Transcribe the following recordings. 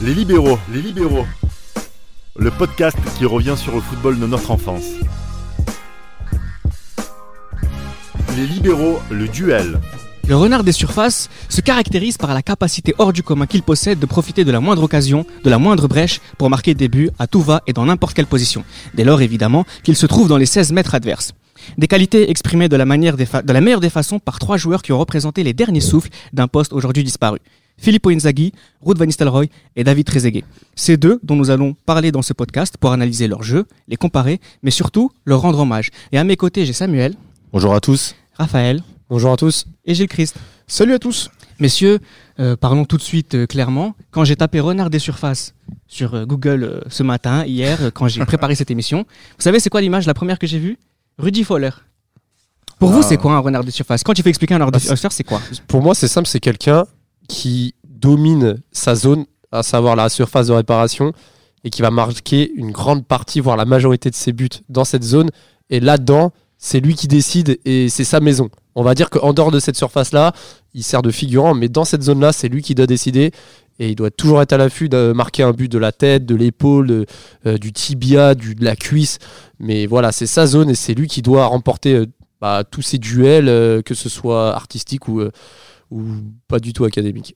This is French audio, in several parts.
Les libéraux, les libéraux. Le podcast qui revient sur le football de notre enfance. Les libéraux, le duel. Le renard des surfaces se caractérise par la capacité hors du commun qu'il possède de profiter de la moindre occasion, de la moindre brèche pour marquer des buts à tout va et dans n'importe quelle position. Dès lors évidemment qu'il se trouve dans les 16 mètres adverses. Des qualités exprimées de la, de la meilleure des façons par trois joueurs qui ont représenté les derniers souffles d'un poste aujourd'hui disparu. Filippo Inzaghi, Ruud van Nistelrooy et David Trezeguet. Ces deux dont nous allons parler dans ce podcast pour analyser leur jeu, les comparer, mais surtout leur rendre hommage. Et à mes côtés, j'ai Samuel, Bonjour à tous. Raphaël Bonjour à tous. et Gilles Christ. Salut à tous. Messieurs, euh, parlons tout de suite euh, clairement. Quand j'ai tapé renard des surfaces sur euh, Google euh, ce matin, hier, euh, quand j'ai préparé cette émission, vous savez c'est quoi l'image, la première que j'ai vue? Rudy Fowler. Pour vous, Ah. c'est quoi un renard des surfaces? Quand tu fais expliquer un renard des surfaces, c'est quoi? Pour moi, c'est simple, c'est quelqu'un qui domine sa zone, à savoir la surface de réparation, et qui va marquer une grande partie, voire la majorité de ses buts dans cette zone. Et là-dedans, c'est lui qui décide et c'est sa maison. On va dire qu'en dehors de cette surface-là, il sert de figurant, mais dans cette zone-là, c'est lui qui doit décider. Et il doit toujours être à l'affût de marquer un but de la tête, de l'épaule, euh, du tibia, de la cuisse. Mais voilà, c'est sa zone et c'est lui qui doit remporter euh, bah, tous ces duels, euh, que ce soit artistique ou, ou pas du tout académique.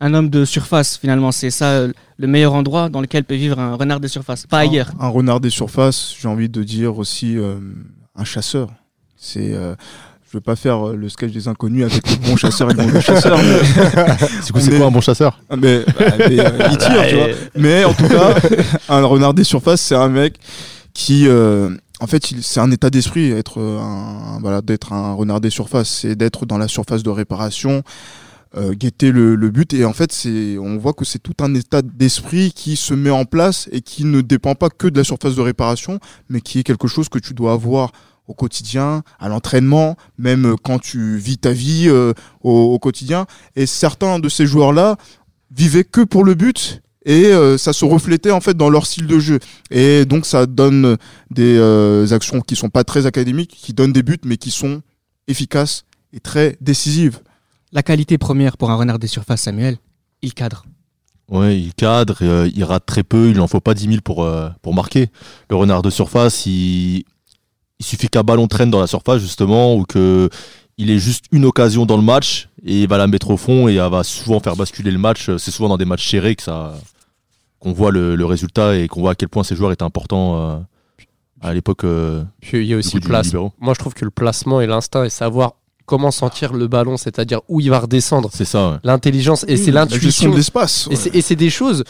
Un homme de surface, finalement, c'est ça euh, le meilleur endroit dans lequel peut vivre un renard des surfaces. Pas ailleurs. Un, renard des surfaces, j'ai envie de dire aussi euh, un chasseur. C'est, euh, je veux pas faire le sketch des inconnus avec le bon chasseur et le mauvais chasseur, c'est Mais- quoi un bon chasseur? Mais, bah, mais, euh, il tire, tu vois. Mais en tout cas, un renard des surfaces, c'est un mec qui, euh, en fait, c'est un état d'esprit être un, voilà, d'être un renard des surfaces, c'est d'être dans la surface de réparation, euh, guetter le, but. Et en fait, c'est, on voit que c'est tout un état d'esprit qui se met en place et qui ne dépend pas que de la surface de réparation, mais qui est quelque chose que tu dois avoir au quotidien, à l'entraînement, même euh, quand tu vis ta vie euh, au, au quotidien. Et certains de ces joueurs-là vivaient que pour le but et euh, ça se reflétait en fait dans leur style de jeu. Et donc ça donne des euh, actions qui sont pas très académiques, qui donnent des buts mais qui sont efficaces et très décisives. La qualité première pour un renard des surfaces, Samuel, il cadre. Ouais, il cadre, euh, il rate très peu, il n'en faut pas 10 000 pour, euh, pour marquer. Le renard de surface, il, il suffit qu'un ballon traîne dans la surface, justement, ou que il ait juste une occasion dans le match et il va la mettre au fond et elle va souvent faire basculer le match. C'est souvent dans des matchs serrés que ça qu'on voit le, le résultat et qu'on voit à quel point ces joueurs étaient importants euh, à l'époque. euh, Puis il y a aussi le placement. Moi, je trouve que le placement et l'instinct et savoir comment sentir le ballon, c'est-à-dire où il va redescendre, c'est ça. ouais. l'intelligence et c'est l'intuition. de l'espace. Et ouais. c'est- Et c'est des choses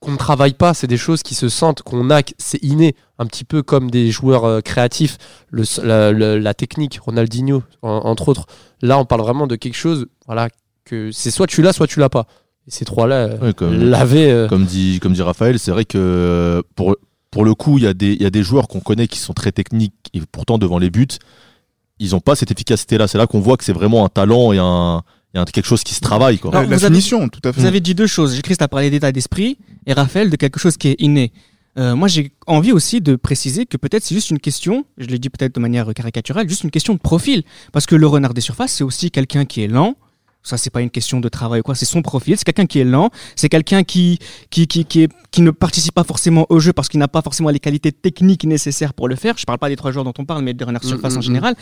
qu'on ne travaille pas, c'est des choses qui se sentent, qu'on a, c'est inné, un petit peu comme des joueurs euh, créatifs, le, la, la- la technique, Ronaldinho, en- entre autres. Là, on parle vraiment de quelque chose, voilà, que c'est soit tu l'as, soit tu l'as pas. Et ces trois-là euh, Ouais, comme- l'avaient. euh, Comme dit, comme dit Raphaël, c'est vrai que euh, pour, pour le coup, il y, a des- il y a des joueurs qu'on connaît qui sont très techniques et pourtant devant les buts, ils n'ont pas cette efficacité-là. C'est là qu'on voit que c'est vraiment un talent et, un, et un- quelque chose qui se travaille. Quoi. La vous avez- finition, tout à fait. Vous avez dit deux choses. Christ a parlé d'état d'esprit et Raphaël de quelque chose qui est inné. Euh, moi, j'ai envie aussi de préciser que peut-être c'est juste une question, je l'ai dit peut-être de manière caricaturale, juste une question de profil. Parce que le renard des surfaces, c'est aussi quelqu'un qui est lent. Ça, c'est pas une question de travail ou quoi, c'est son profil. C'est quelqu'un qui est lent, c'est quelqu'un qui, qui, qui, qui, est- qui ne participe pas forcément au jeu parce qu'il n'a pas forcément les qualités techniques nécessaires pour le faire. Je parle pas des trois joueurs dont on parle, mais des renards Mm, surface mm, en mm. général.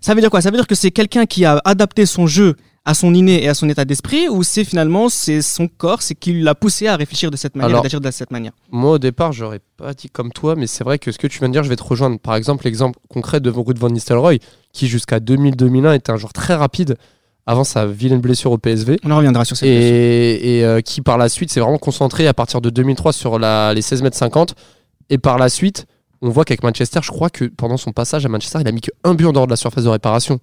Ça veut dire quoi? Ça veut dire que c'est quelqu'un qui a adapté son jeu à son inné et à son état d'esprit ou c'est finalement c'est son corps, c'est qui l'a poussé à réfléchir de cette manière, d'agir de cette manière? Moi, au départ, j'aurais pas dit comme toi, mais c'est vrai que ce que tu viens de dire, je vais te rejoindre. Par exemple, l'exemple concret de Ruud van Nistelrooy, qui jusqu'à 2000-2001 était un joueur très rapide avant sa vilaine blessure au PSV. On en reviendra sur cette et, et, euh, qui par la suite s'est vraiment concentré à partir de 2003 sur la, les 16 mètres 50 et par la suite on voit qu'avec Manchester je crois que pendant son passage à Manchester il a mis qu'un but en dehors de la surface de réparation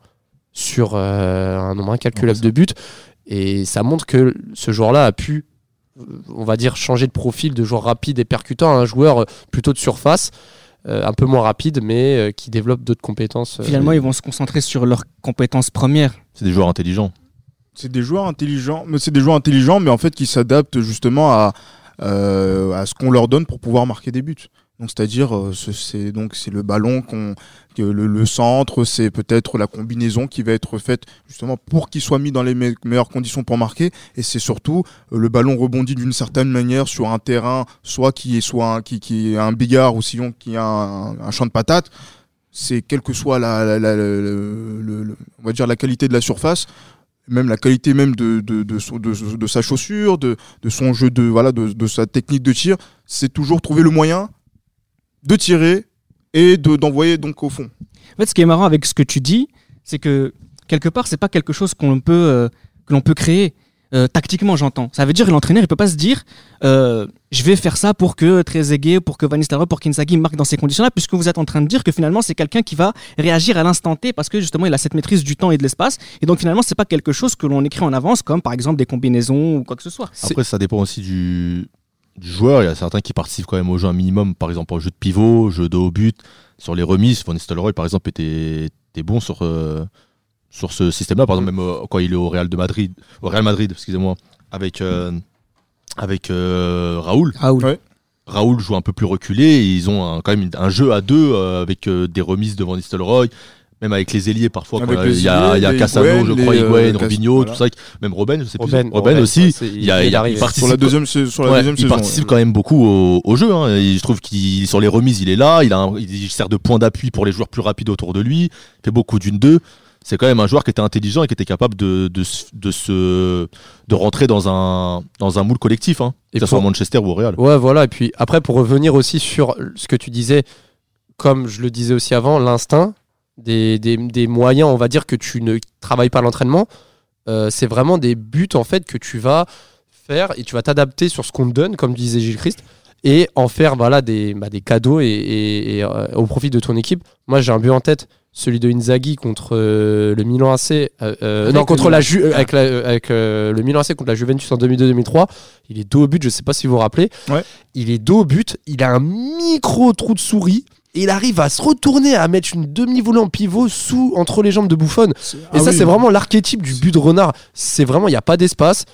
sur euh, un nombre incalculable de buts. Et ça montre que ce joueur là a pu on va dire changer de profil de joueur rapide et percutant à un joueur euh, plutôt de surface un peu moins rapide mais euh, qui développe d'autres compétences euh, Finalement, ils vont se concentrer sur leurs compétences premières. C'est des joueurs intelligents. C'est des joueurs intelligents, mais c'est des joueurs intelligents, mais en fait qui s'adaptent justement à, euh, à ce qu'on leur donne pour pouvoir marquer des buts. Donc c'est-à-dire euh, ce- c'est donc c'est le ballon qu'on le, centre, c'est peut-être la combinaison qui va être faite justement pour qu'il soit mis dans les me- meilleures conditions pour marquer et c'est surtout euh, le ballon rebondit d'une certaine manière sur un terrain soit qui est soit un, qui qui est un bigard ou sinon qui a un, champ de patates. C'est quelle que soit la, on va dire la qualité de la surface, même la qualité même de de, de, sa chaussure, de, son jeu de voilà de sa technique de tir, c'est toujours trouver le moyen de tirer et de d'envoyer donc au fond. En fait, ce qui est marrant avec ce que tu dis, c'est que quelque part, c'est pas quelque chose qu'on peut euh, que l'on peut créer euh, tactiquement, j'entends. Ça veut dire que l'entraîneur, il peut pas se dire, euh, je vais faire ça pour que Trezeguet, pour que Van Nistelrooy, pour qu'Inzaghi marque dans ces conditions-là, puisque vous êtes en train de dire que finalement, c'est quelqu'un qui va réagir à l'instant T parce que justement, il a cette maîtrise du temps et de l'espace. Et donc finalement, c'est pas quelque chose que l'on écrit en avance, comme par exemple des combinaisons ou quoi que ce soit. C'est- Après, ça dépend aussi du, du joueur. Il y a certains qui participent quand même au jeu un minimum, par exemple au jeu de pivot, jeu de haut but, sur les remises. Van Nistelrooy, par exemple, était, était bon sur, euh, sur ce système-là. Par exemple, même euh, quand il est au Real de Madrid, au Real Madrid, excusez-moi, avec, euh, avec euh, Raoul. Raoul. Ouais. Raoul joue un peu plus reculé. Et ils ont un- quand même un jeu à deux euh, avec euh, des remises de Van Nistelrooy. Même avec les ailiers parfois, euh, il y a, y a Cassano, Higuain, je crois, euh, Higuain, Robinho, voilà. tout ça, même Robben, je sais plus. Robben, Robben aussi. il y a- il il y a- arrive. il participe Sur la deuxième c'est- sur la Ouais, deuxième il saison. participe ouais. quand même beaucoup au, au jeu. hein. Et je trouve qu'il sur les remises, il est là. Il, a un- il sert de point d'appui pour les joueurs plus rapides autour de lui. Il fait beaucoup d'une deux. C'est quand même un joueur qui était intelligent et qui était capable de, de, se- de, se, de rentrer dans un, dans un moule collectif, hein, Et que ce soit à Manchester ou au Real. Ouais, voilà. Et puis après, pour revenir aussi sur ce que tu disais, comme je le disais aussi avant, l'instinct, des, des, des moyens, on va dire, que tu ne travailles pas l'entraînement, euh, c'est vraiment des buts en fait que tu vas faire et tu vas t'adapter sur ce qu'on te donne, comme disait Gilles Christ, et en faire voilà, des, bah, des cadeaux et, et- et, euh, au profit de ton équipe. Moi, j'ai un but en tête. Celui de Inzaghi contre euh, le Milan AC, non contre la Ju- avec, la- avec le Milan AC contre la Juventus en 2002-2003. Il est dos au but, je sais pas si vous vous rappelez. Il est dos au but, il a un micro trou de souris et il arrive à se retourner, à mettre une demi-volée en pivot sous entre les jambes de Buffon. Et Ah ça, oui. c'est vraiment l'archétype du but de renard. C'est vraiment, il n'y a pas d'espace.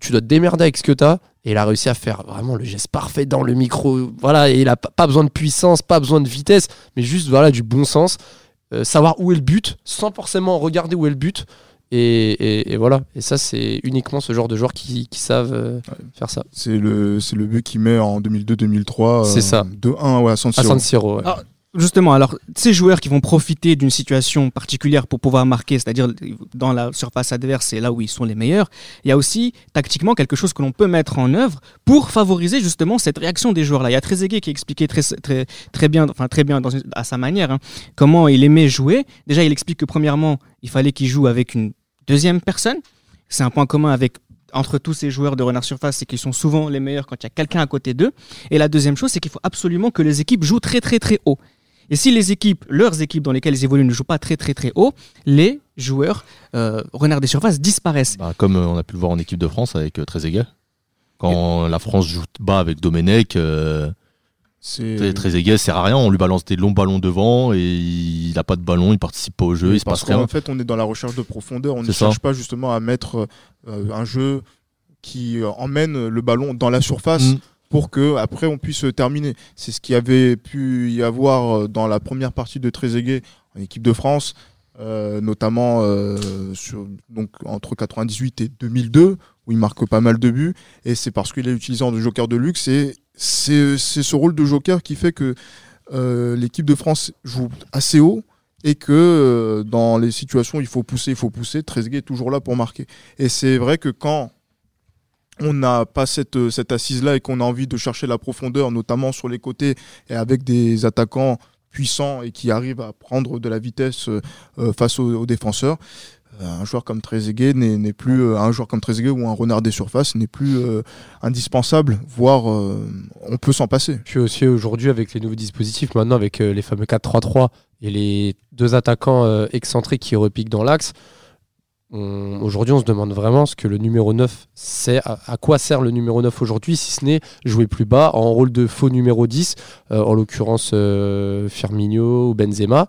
Tu dois te démerder avec ce que tu as. Et il a réussi à faire vraiment le geste parfait dans le micro. Voilà, et il a pas pas besoin de puissance, pas besoin de vitesse, mais juste voilà du bon sens. Euh, savoir où est le but, sans forcément regarder où est le but. Et, et- et voilà. Et ça, c'est uniquement ce genre de joueurs qui, qui savent euh, faire ça. C'est le, c'est le but qu'il met en 2002-2003. C'est ça. 2-1 ouais, à San À Siro. San Siro. ouais. Ah, Justement, alors ces joueurs qui vont profiter d'une situation particulière pour pouvoir marquer, c'est-à-dire dans la surface adverse, c'est là où ils sont les meilleurs. Il y a aussi tactiquement quelque chose que l'on peut mettre en œuvre pour favoriser justement cette réaction des joueurs là. Il y a Trezeguet qui expliquait très très très bien, enfin très bien dans à sa manière, hein, comment il aimait jouer. Déjà, il explique que premièrement, il fallait qu'il joue avec une deuxième personne. C'est un point commun avec entre tous ces joueurs de renard surface, c'est qu'ils sont souvent les meilleurs quand il y a quelqu'un à côté d'eux. Et la deuxième chose, c'est qu'il faut absolument que les équipes jouent très très très haut. Et si les équipes, leurs équipes dans lesquelles ils évoluent ne jouent pas très très très haut, les joueurs euh, renards des surfaces disparaissent. Bah, comme euh, on a pu le voir en équipe de France avec euh, Trezeguet. Quand la France joue bas avec Domenech, euh, C'est Trezeguet sert à rien. On lui balance des longs ballons devant et il n'a pas de ballon, il participe pas au jeu, il se parce passe rien. qu'en fait, on est dans la recherche de profondeur. On ne ça. cherche pas justement à mettre euh, un jeu qui euh, emmène le ballon dans la surface Mm. pour que après on puisse terminer. C'est ce qui avait pu y avoir euh, dans la première partie de Trezeguet en équipe de France, euh, notamment euh, sur, donc entre 98 et 2002 où il marque pas mal de buts et c'est parce qu'il est utilisé en joker de luxe et c'est ce rôle de joker qui fait que euh, l'équipe de France joue assez haut et que euh, dans les situations il faut pousser, il faut pousser, Trezeguet est toujours là pour marquer. Et c'est vrai que quand on n'a pas cette, cette assise-là et qu'on a envie de chercher la profondeur, notamment sur les côtés et avec des attaquants puissants et qui arrivent à prendre de la vitesse euh, euh, face aux, défenseurs, euh, un joueur comme Trezeguet n'est plus un joueur comme Trezeguet ou un renard des surfaces n'est plus indispensable, voire on peut s'en passer. Puis aussi aujourd'hui avec les nouveaux dispositifs, maintenant avec les fameux 4-3-3 et les deux attaquants excentriques qui repiquent dans l'axe, aujourd'hui on se demande vraiment ce que le numéro 9 sert, à, quoi sert le numéro 9 aujourd'hui, si ce n'est jouer plus bas en rôle de faux numéro 10, euh, en l'occurrence euh, Firmino ou Benzema.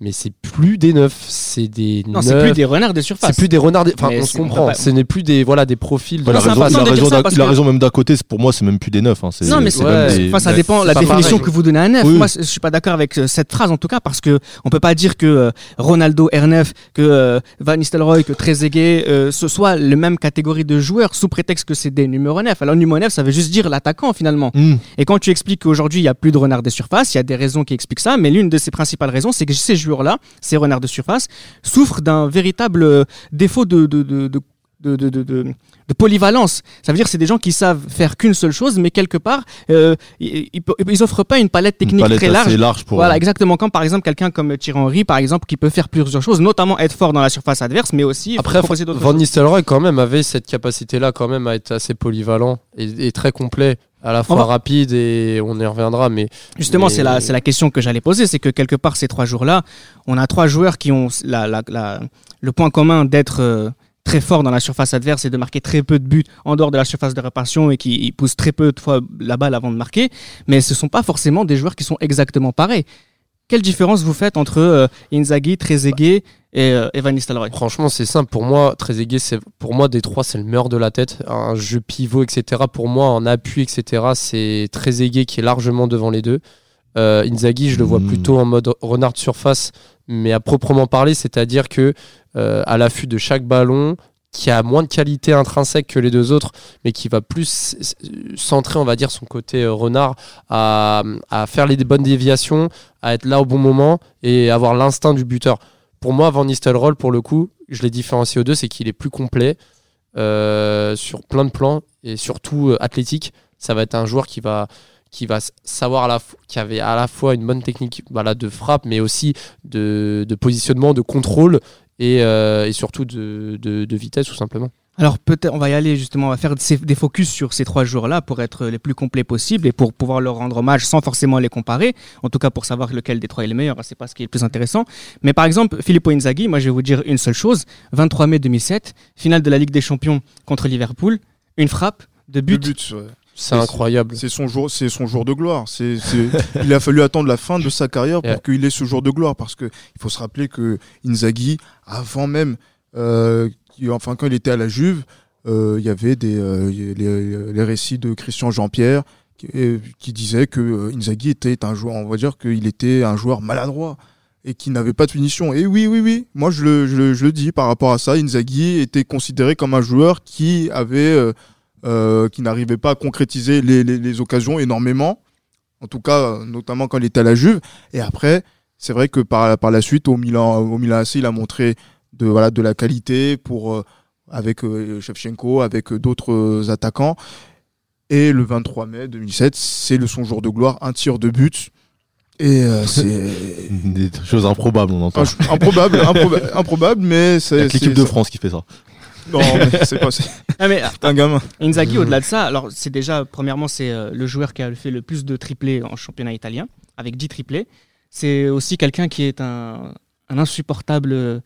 Mais c'est plus des neufs, c'est des Non, c'est plus des renards de surface. C'est plus des renards. des- Enfin, Mais on se comprend. pas- Ce n'est plus des voilà des profils. de c'est raison, important il a de dire raison ça même d'un côté, c'est- pour moi c'est même plus des neufs. hein, Non, mais ouais, des- Enfin, ça des- dépend la définition pareil. que vous donnez à un neuf. Oui. Moi, je suis pas d'accord avec euh, cette phrase en tout cas parce que on peut pas dire que euh, Ronaldo R9, que euh, Van Nistelrooy, que Trezeguet, euh, ce soit le même catégorie de joueurs sous prétexte que c'est des numéros 9. Alors numéro 9, ça veut juste dire l'attaquant finalement. Hmm. Et quand tu expliques qu'aujourd'hui il y a plus de renards de surface, il y a des raisons qui expliquent ça, mais l'une de ces principales raisons, c'est que ces joueurs-là, ces renards de surface, souffrent d'un véritable euh, défaut de, de, de, de de, de, de, de- de polyvalence. Ça veut dire que c'est des gens qui savent faire qu'une seule chose, mais quelque part, euh, ils, ils, offrent pas une palette Une technique palette très large. assez large pour. Voilà, exactement. Comme par exemple quelqu'un comme Thierry Henry, par exemple, qui peut faire plusieurs choses, notamment être fort dans la surface adverse, mais aussi Après, proposer d'autres Van. Nistelrooy quand même avait cette capacité-là quand même à être assez polyvalent et, et très complet, à la fois va- rapide et on y reviendra. Mais Justement, mais- c'est la, la question que j'allais poser, c'est que quelque part ces trois jours-là, on a trois joueurs qui ont la, la- la- le point commun d'être euh, très forts dans la surface adverse et de marquer très peu de buts en dehors de la surface de réparation et qui poussent très peu de fois la balle avant de marquer, mais ce sont pas forcément des joueurs qui sont exactement pareils. Quelle différence vous faites entre euh, Inzaghi, Trezeguet et euh, Evan Nistelrooy? Franchement, c'est simple. Pour moi, Trezeguet, c'est pour moi des trois, c'est le meilleur de la tête. Un jeu pivot, etc. Pour moi, en appui, etc. C'est Trezeguet qui est largement devant les deux. Euh, Inzaghi, je le vois Mm. plutôt en mode renard de surface, mais à proprement parler, c'est-à-dire que euh, à l'affût de chaque ballon, qui a moins de qualité intrinsèque que les deux autres, mais qui va plus centrer, on va dire, son côté euh, renard à, à faire les bonnes déviations, à être là au bon moment et avoir l'instinct du buteur. Pour moi, Van Nistelrooy, pour le coup, je l'ai différencié aux deux, c'est qu'il est plus complet euh, sur plein de plans et surtout euh, athlétique. Ça va être un joueur qui va qui va savoir à la fo- qui avait à la fois une bonne technique voilà, de frappe, mais aussi de, de positionnement, de contrôle et, euh, et surtout de, de- de vitesse tout simplement. Alors peut-être on va y aller justement, on va faire des focus sur ces trois joueurs-là pour être les plus complets possibles et pour pouvoir leur rendre hommage sans forcément les comparer. En tout cas pour savoir lequel des trois est le meilleur, c'est pas ce qui est le plus intéressant. Mais par exemple Filippo Inzaghi, moi je vais vous dire une seule chose. 23 mai 2007, finale de la Ligue des Champions contre Liverpool, une frappe de but. Le but, ouais. C'est incroyable. C'est son jour, c'est son jour de gloire. C'est, il a fallu attendre la fin de sa carrière pour Yeah. qu'il ait ce jour de gloire, parce que il faut se rappeler que Inzaghi, avant même, euh, enfin quand il était à la Juve, euh, il y avait des euh, les, les récits de Christian Jean-Pierre qui, qui disaient que Inzaghi était un joueur, on va dire qu'il était un joueur maladroit et qui n'avait pas de finition. Et oui, oui, oui, moi je le, je, le- je le dis par rapport à ça, Inzaghi était considéré comme un joueur qui avait euh, qui n'arrivait pas à concrétiser les, les- les occasions énormément, en tout cas, notamment quand il était à la Juve. Et après, c'est vrai que par, par la suite, au Milan, au Milan AC, il a montré de, voilà, de la qualité pour, euh, avec euh, Shevchenko, avec d'autres euh, attaquants. Et le 23 mai 2007, c'est le son jour de gloire, un tir de but. Et euh, c'est Des choses improbables, on entend. Enfin, improbable, improba- improbable, mais c'est l'équipe de France qui fait ça. Non, c'est pas c'est Ah, mais un gamin. Inzaghi, au-delà de ça, alors c'est déjà, premièrement, c'est euh, le joueur qui a fait le plus de triplés en championnat italien, avec 10 triplés. C'est aussi quelqu'un qui est un, un insupportable euh,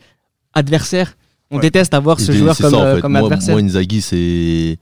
adversaire. On Ouais. déteste avoir ce joueur c'est comme, ça, en euh, fait. comme moi, adversaire. moi, Inzaghi, c'est.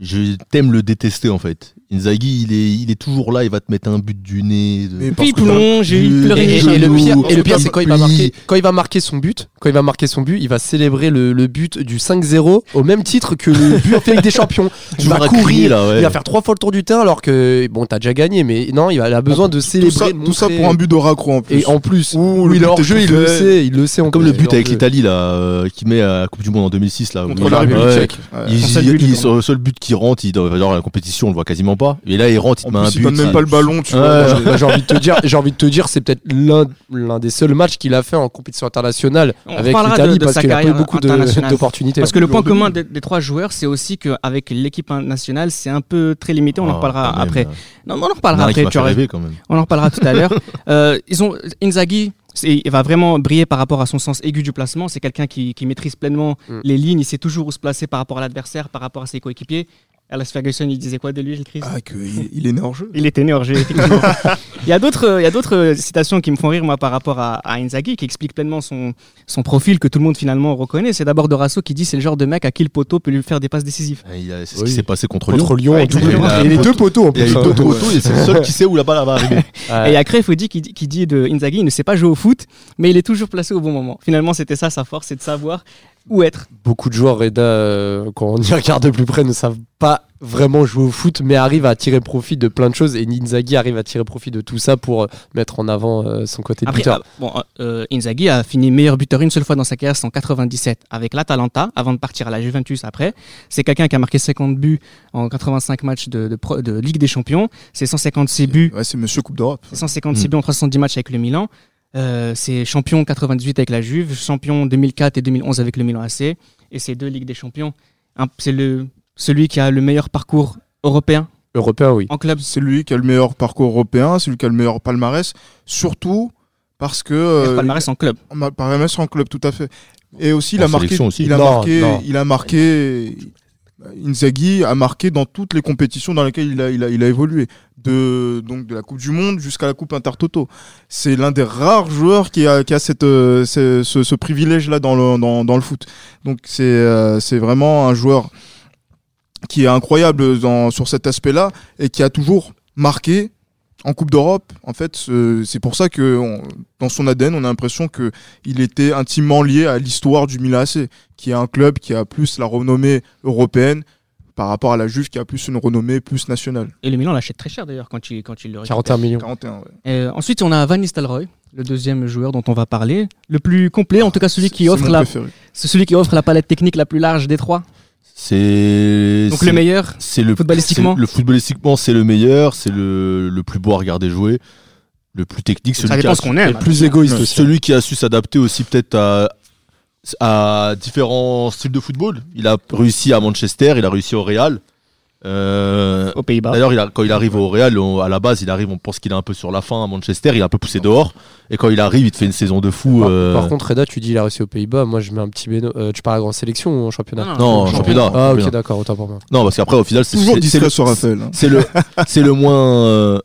Je t'aime le détester en fait. Inzaghi, il est, il est toujours là, il va te mettre un but du nez. de- Mais Puis il plonge, il pleure, Et, et- et le pire, et le c'est quand il va marquer, quand il va marquer son but, quand il va marquer son but, il va célébrer le, le but du 5-0 au même titre que le but en Ligue des Champions. Il va crier, courir, là, ouais. il va faire trois fois le tour du terrain alors que bon, t'as déjà gagné, mais non, il va- il a besoin de tout célébrer, ça, tout ça pour un but de raccro en plus. Et en plus, Ouh, le est but hors est jeu, il le sait, il le sait en Comme plus. le but avec l'Italie là, euh, qui met à la Coupe du Monde en 2006 là. contre la République tchèque. Il, Son seul but, but qui rentre, il doit, genre, la compétition, on le voit quasiment pas. Et là, il rentre, il En te met un plus, il but. donne même ça- pas le ballon, tu Ouais. vois. J'ai envie de te dire, j'ai envie de te dire, c'est peut-être l'un l'un des seuls matchs qu'il a fait en compétition internationale On avec l'Italie de- de parce sa qu'il a pas eu carrière beaucoup d'opportunités. Parce que le point commun but. des, des trois joueurs, c'est aussi qu'avec l'équipe nationale, c'est un peu très limité. On en Ah, reparlera après. Non, mais on en reparlera après. Tu quand même. On en reparlera tout à l'heure. Euh, ils ont Inzaghi. Il va vraiment briller par rapport à son sens aigu du placement. C'est quelqu'un qui, qui maîtrise pleinement Mm. les lignes. Il sait toujours où se placer par rapport à l'adversaire, par rapport à ses coéquipiers. Alex Ferguson, il disait quoi de lui, Gilles Christ? Ah, qu'il il est né hors jeu. Il était né hors jeu, effectivement. il y a d'autres, euh, il y a d'autres citations qui me font rire, moi, par rapport à, à Inzaghi, qui expliquent pleinement son, son profil que tout le monde finalement reconnaît. C'est d'abord Dorasso qui dit c'est le genre de mec à qui le poteau peut lui faire des passes décisives. Et il y a- C'est ce Oui. qui s'est passé contre Lyon. Contre Lyon, Ouais, en double. exactement. Et les deux poteaux en Il y a plus. eu deux poteaux et c'est le seul qui sait où la balle va arriver. Ouais. Et il y a aussi qui, dit- qui dit de Inzaghi, il ne sait pas jouer au foot, mais il est toujours placé au bon moment. Finalement, c'était ça sa force, c'est de savoir où être. Beaucoup de joueurs, Reda, euh, quand on y regarde de plus près, ne savent pas vraiment jouer au foot, mais arrivent à tirer profit de plein de choses. Et Inzaghi arrive à tirer profit de tout ça pour euh, mettre en avant euh, son côté Après, buteur. euh, bon, euh, Inzaghi a fini meilleur buteur une seule fois dans sa carrière, c'est en 97 avec l'Atalanta, avant de partir à la Juventus après. C'est quelqu'un qui a marqué 50 buts en 85 matchs de, de pro- de Ligue des Champions. C'est 156 buts, Ouais, c'est Monsieur Coupe d'Europe. c'est 156 Mm. buts en 370 matchs avec le Milan. Euh, c'est champion 98 avec la Juve, champion 2004 et 2011 avec le Milan AC, et c'est deux Ligues des Champions. C'est le celui qui a le meilleur parcours européen Européen, oui. en club. C'est lui qui a le meilleur parcours européen, c'est lui qui a le meilleur palmarès, surtout parce que euh, palmarès en club. palmarès en club tout à fait. Et aussi il a marqué, sélection aussi. il a Non, marqué, non. il a marqué. Inzaghi a marqué dans toutes les compétitions dans lesquelles il a, il a, il a évolué, de donc de la Coupe du Monde jusqu'à la Coupe Intertoto. C'est l'un des rares joueurs qui a, qui a cette, euh, ce, ce- privilège-là dans le, dans, dans le foot. Donc c'est euh, vraiment un joueur qui est incroyable dans, sur cet aspect-là et qui a toujours marqué en Coupe d'Europe. En fait, ce- c'est pour ça que on- dans son ADN, on a l'impression que il était intimement lié à l'histoire du Milan AC, qui est un club qui a plus la renommée européenne par rapport à la Juve qui a plus une renommée plus nationale. Et le Milan l'achète très cher d'ailleurs quand il, quand il le récupère. 41 millions. 41, ouais. Euh, ensuite, on a Van Nistelrooy, le deuxième joueur dont on va parler, le plus complet, en tout cas celui qui C'est offre la, celui qui offre la palette technique la plus large des trois. C'est. Donc le meilleur. C'est le Footballistiquement c'est- Le footballistiquement, c'est le meilleur, c'est le, le plus beau à regarder jouer, le plus technique, celui qui a aime. le plus égoïste aussi. celui qui a su s'adapter aussi peut-être à, à différents styles de football. Il a réussi à Manchester, il a réussi au Real. Euh, Aux Pays-Bas. D'ailleurs, il a- quand il arrive au Real, on- à la base, il arrive, on pense qu'il est un peu sur la fin à Manchester, il est un peu poussé dehors. Et quand il arrive, il te fait une saison de fou. Par, euh, par contre, Reda, tu dis il a réussi aux Pays-Bas. Moi, je mets un petit béno. euh, tu parles en sélection ou en championnat? Non, championnat. Ah, ok, championnat. d'accord, autant pour moi. Non, parce qu'après, au final, c'est Toujours discret le, sur Raphaël. hein. c'est le, c'est le moins. euh,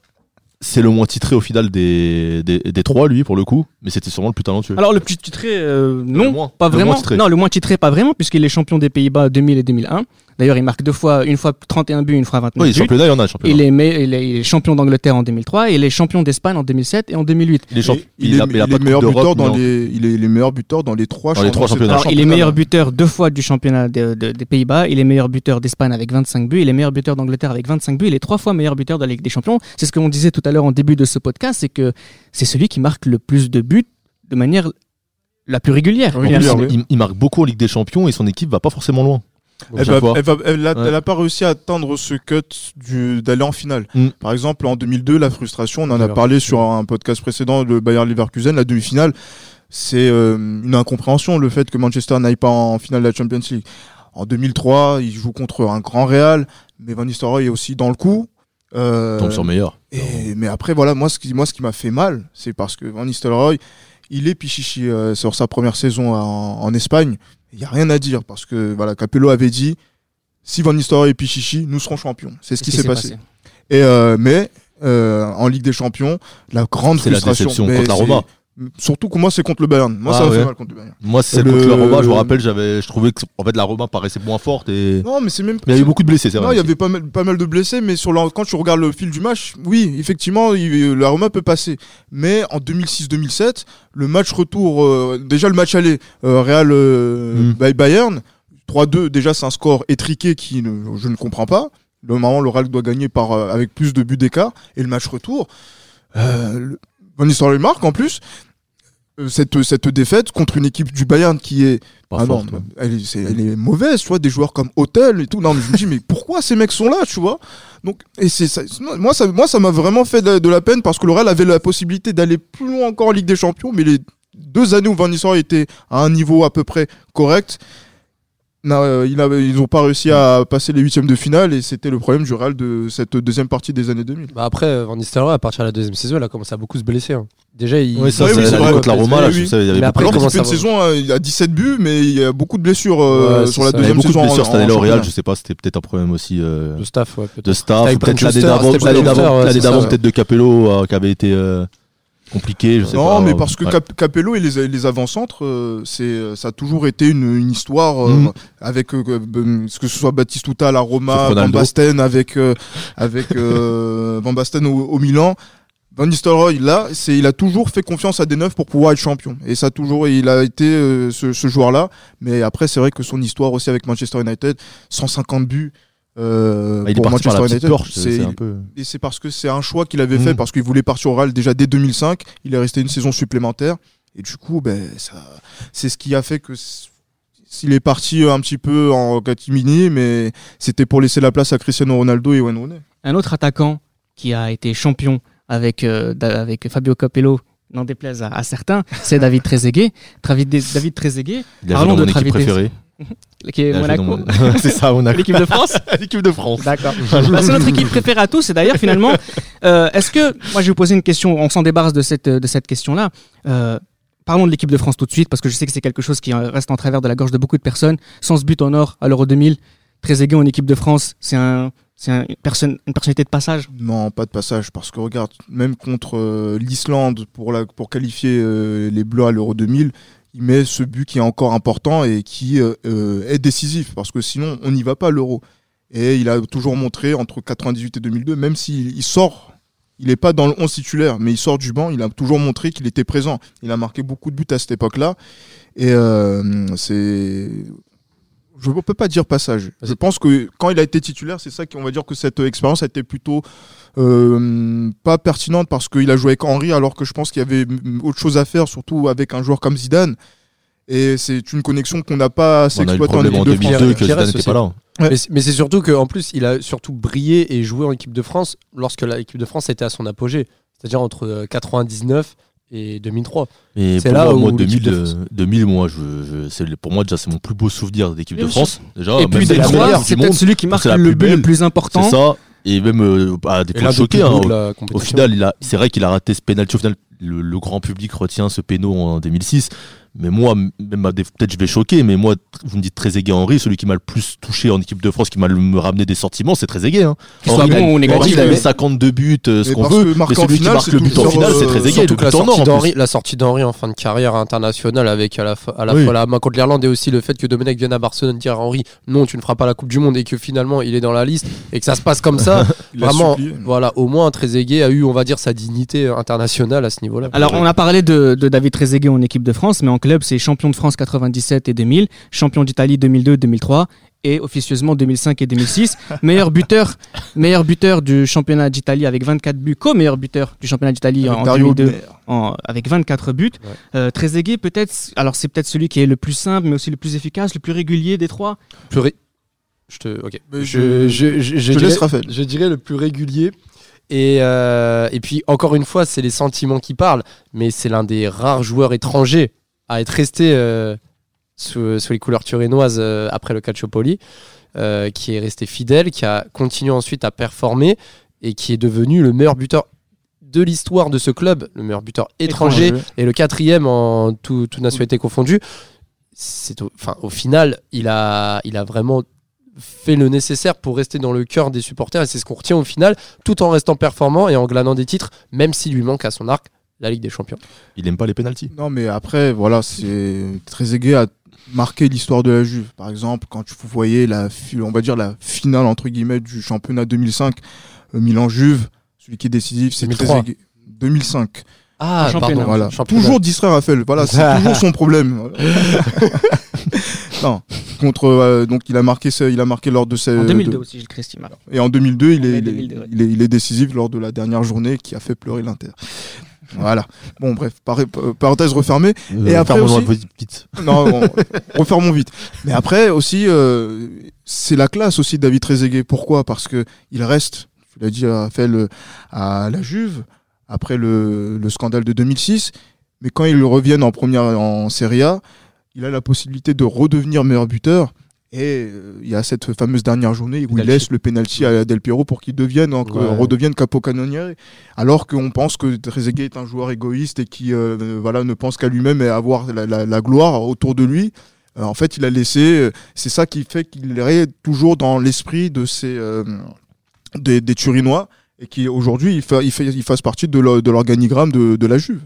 c'est le moins titré au final des, des, des trois, lui, pour le coup. Mais c'était sûrement le plus talentueux. Alors le plus titré, euh, non, Le moins. pas Le vraiment. moins titré. Non, le moins titré, pas vraiment, puisqu'il est champion des Pays-Bas 2000 et 2001. D'ailleurs, il marque deux fois, une fois 31 buts, une fois 29 oui, buts. championnat, il y en a, championnat. Il est, me- il, est, il est champion d'Angleterre en 2003 et il est champion d'Espagne en 2007 et en 2008. Il est, champ- Et il, il est, a, il a il pas est de meilleur buteur dans les, il est, dans trois Dans les trois championnats. Alors, il est meilleur buteur deux fois du championnat de- de- des Pays-Bas, il est meilleur buteur d'Espagne avec 25 buts, il est meilleur buteur d'Angleterre avec 25 buts, il est trois fois meilleur buteur de la Ligue des Champions. C'est ce que l'on disait tout à l'heure en début de ce podcast, c'est que c'est celui qui marque le plus de buts de manière la plus régulière. Oui, En plus, finalement. oui. il, il marque beaucoup en Ligue des Champions et son équipe va pas forcément loin. Elle va, elle va- elle a, Ouais. elle a pas réussi à atteindre ce cut d'aller en finale. Mm. Par exemple, en 2002, la frustration, on en a parlé sur un podcast précédent, le Bayern Leverkusen, la demi-finale, c'est euh, une incompréhension le fait que Manchester n'aille pas en finale de la Champions League. En 2003, il joue contre un grand Real, mais Van Nistelrooy est aussi dans le coup. Euh, Tombe sur meilleur. et- mais après, voilà, moi, ce qui, moi, ce qui m'a fait mal, c'est parce que Van Nistelrooy, il est pichichi euh, sur sa première saison en, en Espagne. Il n'y a rien à dire parce que voilà, Capello avait dit si Van Nistelrooy est pichichi, nous serons champions. C'est ce qui s'est passé. Et euh, mais euh, en Ligue des Champions, la grande C'est la frustration. déception mais contre la Roma. Surtout que moi, c'est contre le Bayern. Moi, Ah ça m'a fait ouais. mal contre le Bayern. Moi, c'est Le- contre la Roma, je me rappelle, j'avais, je trouvais que en fait, la Roma paraissait moins forte et. Non, mais c'est même. Il y a eu beaucoup de blessés, c'est Non, vrai. il y avait pas mal, pas mal de blessés, mais sur quand tu regardes le fil du match, oui, effectivement, il- la Roma peut passer. Mais en 2006-2007, le match retour, euh, déjà le match aller, euh, Real euh, Mm. Bayern, 3-2, déjà c'est un score étriqué qui ne, je ne comprends pas. Le Real doit gagner par, euh, avec plus de buts d'écart. Et le match retour, euh, le- Van Nistelrooy marque en plus. Euh, Cette, cette défaite contre une équipe du Bayern qui est Pas ah forte, elle, est, c'est- elle est mauvaise, tu vois, des joueurs comme Hotel et tout. Non, mais je me dis, mais pourquoi ces mecs sont là, tu vois? Donc, et c'est ça, moi, ça, moi, ça m'a vraiment fait de, de la peine parce que le Real avait la possibilité d'aller plus loin encore en Ligue des Champions, mais les deux années où Van Nistelrooy était à un niveau à peu près correct Non, euh, il ils n'ont pas réussi à passer les huitièmes de finale et c'était le problème du Real de cette deuxième partie des années 2000. Bah après, euh, Van Nistelrooy, à partir de la deuxième saison, il a commencé à beaucoup se blesser. hein. Déjà, il. Ouais, ça, Ouais, oui, c'est l'année vrai. contre la Roma, là, Oui, je oui. sais, il y avait après, une ça va saison, euh, il a 17 buts, mais il y a beaucoup de blessures euh, Ouais, sur la ça. il deuxième beaucoup de saison. blessures en- cette année-là en au Real, championnat. je sais pas, c'était peut-être un problème aussi euh, de staff, ouais, peut-être. de staff, l'année d'avant, peut-être de Capello qui avait été euh, compliqué, je sais Non, pas. mais parce que Ouais. Cap- Capello et les, les avant-centres, euh, c'est, ça a toujours été une, une histoire euh, Mhm. avec euh, euh, que ce soit Batistuta à la Roma, Van. Basten avec euh, avec euh, Van Basten au, au Milan. Van Nistelrooy, là, c'est, il a toujours fait confiance à des neufs pour pouvoir être champion. Et ça a toujours, il a été euh, ce, ce joueur-là. Mais après, c'est vrai que son histoire aussi avec Manchester United, 150 buts euh, Ah, il est pour Manchester United. c'est peu. et c'est parce que c'est un choix qu'il avait fait, Mm. parce qu'il voulait partir au Real déjà dès 2005. Il est resté une saison supplémentaire. Et du coup, ben, ça, c'est ce qui a fait que s'il est parti un petit peu en catimini, mais c'était pour laisser la place à Cristiano Ronaldo et Wayne Rooney. Un autre attaquant qui a été champion avec, euh, avec Fabio Capello, n'en déplaise à, à certains, c'est David Trezeguet. David, David Trezeguet, Il a Parlons joué dans de mon équipe Travité. préférée. qui est Monaco. mon- C'est ça, Monaco. L'équipe de France L'équipe de France. D'accord. Bah, c'est notre équipe préférée à tous. Et d'ailleurs, finalement, euh, est-ce que, moi, je vais vous poser une question, on s'en débarrasse de cette, de cette question-là. Euh, parlons de l'équipe de France tout de suite, parce que je sais que c'est quelque chose qui euh, reste en travers de la gorge de beaucoup de personnes. Sans ce but en or à l'Euro 2000, Trezeguet en équipe de France, c'est un, c'est un- une, personne, une personnalité de passage. Non, pas de passage, parce que regarde, même contre euh, l'Islande pour, la, pour qualifier euh, les Bleus à l'Euro 2000, il met ce but qui est encore important et qui euh, euh, est décisif, parce que sinon on n'y va pas à l'Euro. Et il a toujours montré entre 98 et 2002, même s'il il sort, il n'est pas dans le 11 titulaire, mais il sort du banc, il a toujours montré qu'il était présent. Il a marqué beaucoup de buts à cette époque-là. Et euh, c'est. Je ne peux pas dire passage. Je pense que quand il a été titulaire, c'est ça qu'on va dire que cette expérience a été plutôt euh, pas pertinente parce qu'il a joué avec Henry alors que je pense qu'il y avait autre chose à faire, surtout avec un joueur comme Zidane. Et c'est une connexion qu'on n'a pas assez On a eu le exploitée en problème en équipe de France. 2002 que Zidane n'était pas là. Ouais. Mais, c'est- surtout qu'en plus, il a surtout brillé et joué en équipe de France lorsque l'équipe de France était à son apogée. C'est-à-dire entre euh, 99 et 2003. Et C'est pour là moi, où moi, l'équipe 2000, de euh, France- 2000, moi, je, je- pour moi, déjà, c'est mon plus beau souvenir d'équipe de. France. Déjà, et puis si c'est peut-être celui qui marque le but le plus important. C'est ça. Et même euh, à des points l'un des plus choqués. hein, au- final, c'est vrai qu'il a raté ce penalty. Au final, le, le grand public retient ce péno en 2006. Mais moi, peut-être je vais choquer, mais moi, vous me dites Trezeguet Henry, celui qui m'a le plus touché en équipe de France, qui m'a le- me ramené des sentiments, c'est Trezeguet. Hein. Henry, il a- bon ou négatif, il a mais- mis 52 buts, euh, ce qu'on parce veut. que Mais celui qui finale, marque c'est le but en finale, c'est euh, Trezeguet. Surtout la sortie la sortie d'Henry en fin de carrière internationale avec à la, fois- à la Oui. fois la main contre l'Irlande et aussi le fait que Domenech vienne à Barcelone dire à Henry non tu ne feras pas la Coupe du Monde et que finalement il est dans la liste et que ça se passe comme ça vraiment supplié. voilà au moins Trezeguet a eu on va dire sa dignité internationale à ce niveau-là Alors, on a parlé de, de David Trezeguet en équipe de France, mais en club, c'est champion de France 97 et 2000, champion d'Italie 2002-2003 et officieusement 2005 et 2006. meilleur buteur, meilleur buteur du championnat d'Italie avec 24 buts, co-meilleur buteur du championnat d'Italie Avec en Dario 2002 Hübner. en- avec 24 buts. Ouais. Euh, Trezeguet, peut-être, alors c'est peut-être celui qui est le plus simple, mais aussi le plus efficace, le plus régulier des trois. plus ré- je te ok je, je, je, je Je te dirais- laisse Raphaël. je dirais le plus régulier et, euh, et puis encore une fois c'est les sentiments qui parlent mais c'est l'un des rares joueurs étrangers à être resté euh, sous, sous les couleurs turinoises euh, après le Calciopoli euh, qui est resté fidèle qui a continué ensuite à performer et qui est devenu le meilleur buteur de l'histoire de ce club le meilleur buteur étranger, et le quatrième en tout, toute nationalité confondue. C'est au, enfin, au final, il a, il a vraiment fait le nécessaire pour rester dans le cœur des supporters et c'est ce qu'on retient au final, tout en restant performant et en glanant des titres, même s'il lui manque à son arc la Ligue des Champions. Il aime pas les pénalties. Non, mais après, voilà, c'est Trezeguet a marqué l'histoire de la Juve. Par exemple, quand tu- vous voyez la, on va dire la finale entre guillemets du championnat 2005 euh, Milan-Juve, celui qui est décisif, c'est 2003. Trezeguet. 2005. Ah, pardon, Voilà. championnat. Toujours distrait Raphaël. Voilà, c'est toujours son problème. non, contre euh, donc il a marqué ce- il a marqué lors de En 2002 de- aussi, Gilles Christima. et en 2002, il En est, mai il, est, 2002, ouais. il est- il est décisif lors de la dernière journée qui a fait pleurer l'Inter. Voilà. Bon, bref, par- parenthèse refermée. Et Euh, après aussi- vite. Non, bon, refermons vite. Mais après aussi, euh, c'est la classe aussi de David Trezeguet. Pourquoi? Parce que il reste, tu l'as dit, a fait le, à la Juve après le, le scandale de 2006. Mais quand ils reviennent en première en Serie A, il a la possibilité de redevenir meilleur buteur. Et euh, il y a cette fameuse dernière journée où il Penalty. laisse le penalty à Del Piero pour qu'il devienne, Ouais. redevienne capocannoniere. Alors qu'on pense que Trezeguet est un joueur égoïste et qui euh, voilà, ne pense qu'à lui-même et à avoir la, la- la gloire autour de lui. Euh, en fait, il a laissé. euh, C'est ça qui fait qu'il est toujours dans l'esprit de ces, euh, des, des Turinois et qui aujourd'hui il, fait, il, fait, il fasse partie de l'organigramme de, de la Juve.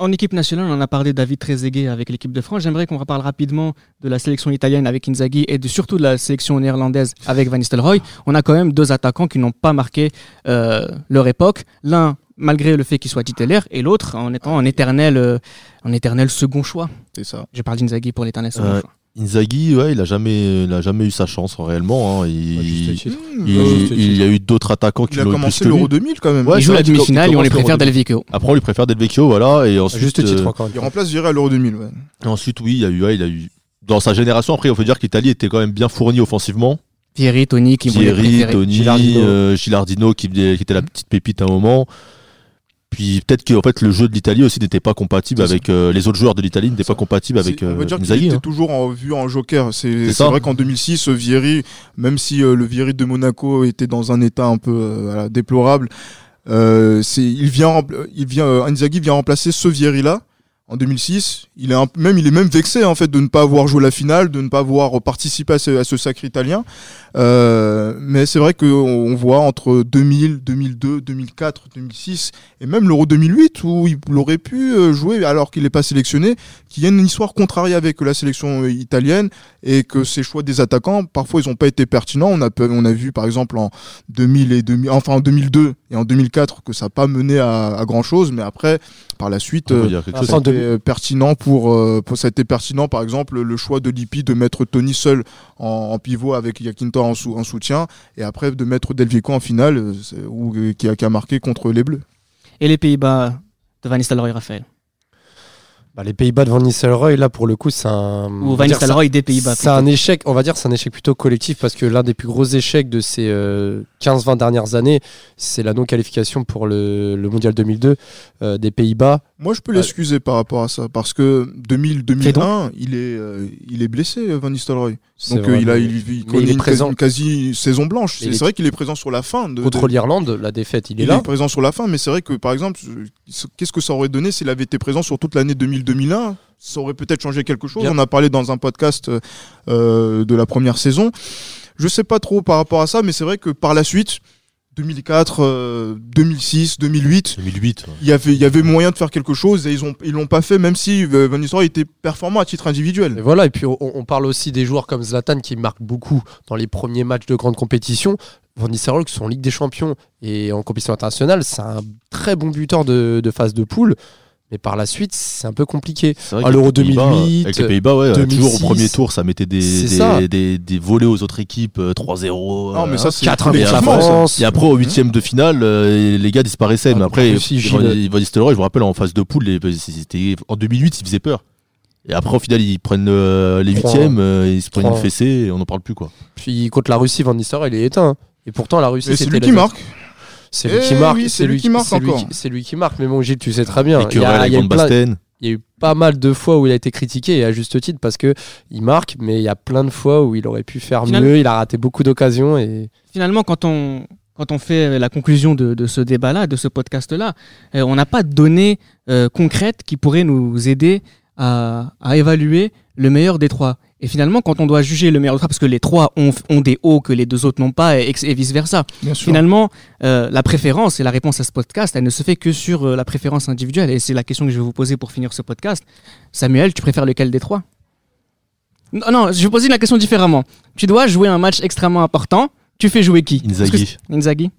En équipe nationale, on en a parlé David Trezeguet avec l'équipe de France. J'aimerais qu'on reparle rapidement de la sélection italienne avec Inzaghi et de, surtout de la sélection néerlandaise avec Van Nistelrooy. On a quand même deux attaquants qui n'ont pas marqué euh, leur époque. L'un malgré le fait qu'il soit titulaire et l'autre en étant un éternel, euh, un éternel second choix. C'est ça. Je parle d'Inzaghi pour l'éternel second Euh, choix. Inzaghi, ouais, il a jamais, il a jamais eu sa chance réellement. hein. Il, juste titre. il- il y a eu d'autres attaquants qui il a l'ont commencé plus que lui. l'Euro 2000 quand même. Ouais, il joue la demi-finale il et on les préfère Del Vecchio. Après, on lui préfère Del Vecchio, voilà, et À ensuite, juste titre, euh, encore Il remplace Viré à l'Euro 2000. ouais. ensuite, oui, il y a eu, ouais, il a eu. Dans sa génération, après, on peut dire que l'Italie était quand même bien fournie offensivement. Thierry, Tony, qui Thierry. Tony, Gilardino. euh, Gilardino qui, qui était la petite pépite à un moment. Puis peut-être que en fait, le jeu de l'Italie aussi n'était pas compatible avec euh, les autres joueurs de l'Italie n'étaient pas compatibles avec C'est- on euh, va dire Inzaghi. était hein. toujours en, vu en joker. C'est vrai qu'en 2006, euh, Vieri, même si euh, le Vieri de Monaco était dans un état un peu euh, voilà, déplorable, euh, c'est il vient, il vient, euh, Inzaghi vient remplacer ce Vieri là. En 2006, il est un- même il est même vexé en fait de ne pas avoir joué la finale, de ne pas avoir participé à ce, à ce sacre italien. Euh, mais c'est vrai qu'on on voit entre 2000, 2002, 2004, 2006 et même l'Euro 2008 où il aurait pu euh, jouer alors qu'il n'est pas sélectionné, qu'il y a une histoire contrariée avec la sélection euh, italienne et que ses choix des attaquants parfois ils n'ont pas été pertinents. On a on a vu par exemple en 2000 et 2000, enfin en 2002 et en 2004 que ça n'a pas mené à, à grand chose, mais après par la suite. Euh, ça, c'était euh, pertinent pour, euh, pour- ça a été pertinent par exemple le choix de Lippi de mettre Tony seul en, en pivot avec Yakintor en, sou- en soutien et après de mettre Delvico en finale euh, c'est- ou, qui, a, qui a marqué contre les Bleus. Et les Pays-Bas de Van Nistelrooy, Raphaël? Bah, les Pays-Bas de Van Nistelrooy, là, pour le coup, c'est un. Ou Van Nistelrooy des Pays-Bas. C'est un échec, on va dire, c'est un échec plutôt collectif parce que l'un des plus gros échecs de ces euh, 15-20 dernières années, c'est la non-qualification pour le, le Mondial 2002 euh, des Pays-Bas. Moi je peux Ouais. l'excuser par rapport à ça parce que 2000 Fais 2001 il est euh, il est blessé euh, Van Nistelrooy. Donc euh, il a il, il connaît il est une, présent. quasi, saison blanche. C'est il est- c'est vrai qu'il est présent sur la fin de, Contre de- l'Irlande, la défaite, il est il là. est présent sur la fin, mais c'est vrai que par exemple, qu'est-ce que ça aurait donné s'il avait été présent sur toute l'année 2000-2001 Ça aurait peut-être changé quelque chose. Bien. On a parlé dans un podcast euh, de la première saison. Je sais pas trop par rapport à ça, mais c'est vrai que par la suite, 2004, euh, 2006, 2008, 2008. ouais. il y avait il y avait moyen de faire quelque chose et ils ont ils l'ont pas fait, même si euh, Van Nistelrooy était performant à titre Et individuel. voilà, et puis on, on parle aussi des joueurs comme Zlatan qui marquent beaucoup dans les premiers matchs de grande compétition. Van Nistelrooy, qui sont en Ligue des Champions et en compétition internationale, c'est un très bon buteur de, de phase de poule. Mais par la suite, c'est un peu compliqué. À qu'avec l'Euro les Pays-Bas, 2008, Avec les Pays-Bas, ouais, 2006, toujours au premier tour, ça mettait des, des, ça. des, des volets aux autres équipes, euh, 3-0. Non, mais euh, ça, c'est 4-1 Et contre la après, France. Et après, au huitième de finale, euh, les gars disparaissaient. Ah, mais après. Van Nistelrooy, je me rappelle, en phase de poule, les- en 2008, ils faisaient peur. Et après, au final, ils prennent euh, les huitièmes, euh, ils se prennent une fessée et on n'en parle plus. quoi. Puis contre la Russie, Van Nistelrooy, il est éteint. Et pourtant, la Russie, c'est lui la- qui marque. C'est lui Eh qui marque. oui, c'est lui qui marque c'est lui encore. qui- C'est lui qui marque. Mais bon, Gilles, tu sais très bien. Il y, a, il y eu plein- Basten. il y a eu pas mal de fois où il a été critiqué et à juste titre parce que il marque, mais il y a plein de fois où il aurait pu faire mieux. Il a raté beaucoup d'occasions et Finalement, quand on, quand on fait la conclusion de, de ce débat-là, de ce podcast-là, euh, on n'a pas de données euh, concrètes qui pourraient nous aider à, à évaluer le meilleur des trois. Et finalement, quand on doit juger le meilleur des trois, parce que les trois ont, ont des hauts que les deux autres n'ont pas, et, et vice-versa, Bien sûr. finalement, euh, la préférence et la réponse à ce podcast, elle ne se fait que sur euh, la préférence individuelle. Et c'est la question que je vais vous poser pour finir ce podcast. Samuel, tu préfères lequel des trois? Non, non, je vais poser la question différemment. Tu dois jouer un match extrêmement important. Tu fais jouer qui? Inzaghi. Inzaghi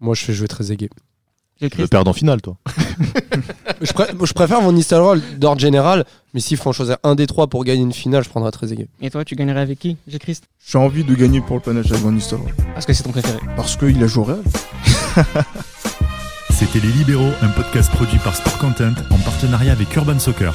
moi je fais jouer très aigué. J'ai Le perdre en finale, toi. Je, pré- je préfère Van Nistelrooy d'ordre général, mais s'il faut en choisir un des trois pour gagner une finale, je prendrais très aigué. Et toi, tu gagnerais avec qui J'ai Christ? J'ai envie de gagner pour le panache avec Van Nistelrooy Parce que c'est ton préféré. parce qu'il a joué au Real. C'était Les Libéraux, un podcast produit par Sport Content en partenariat avec Urban Soccer.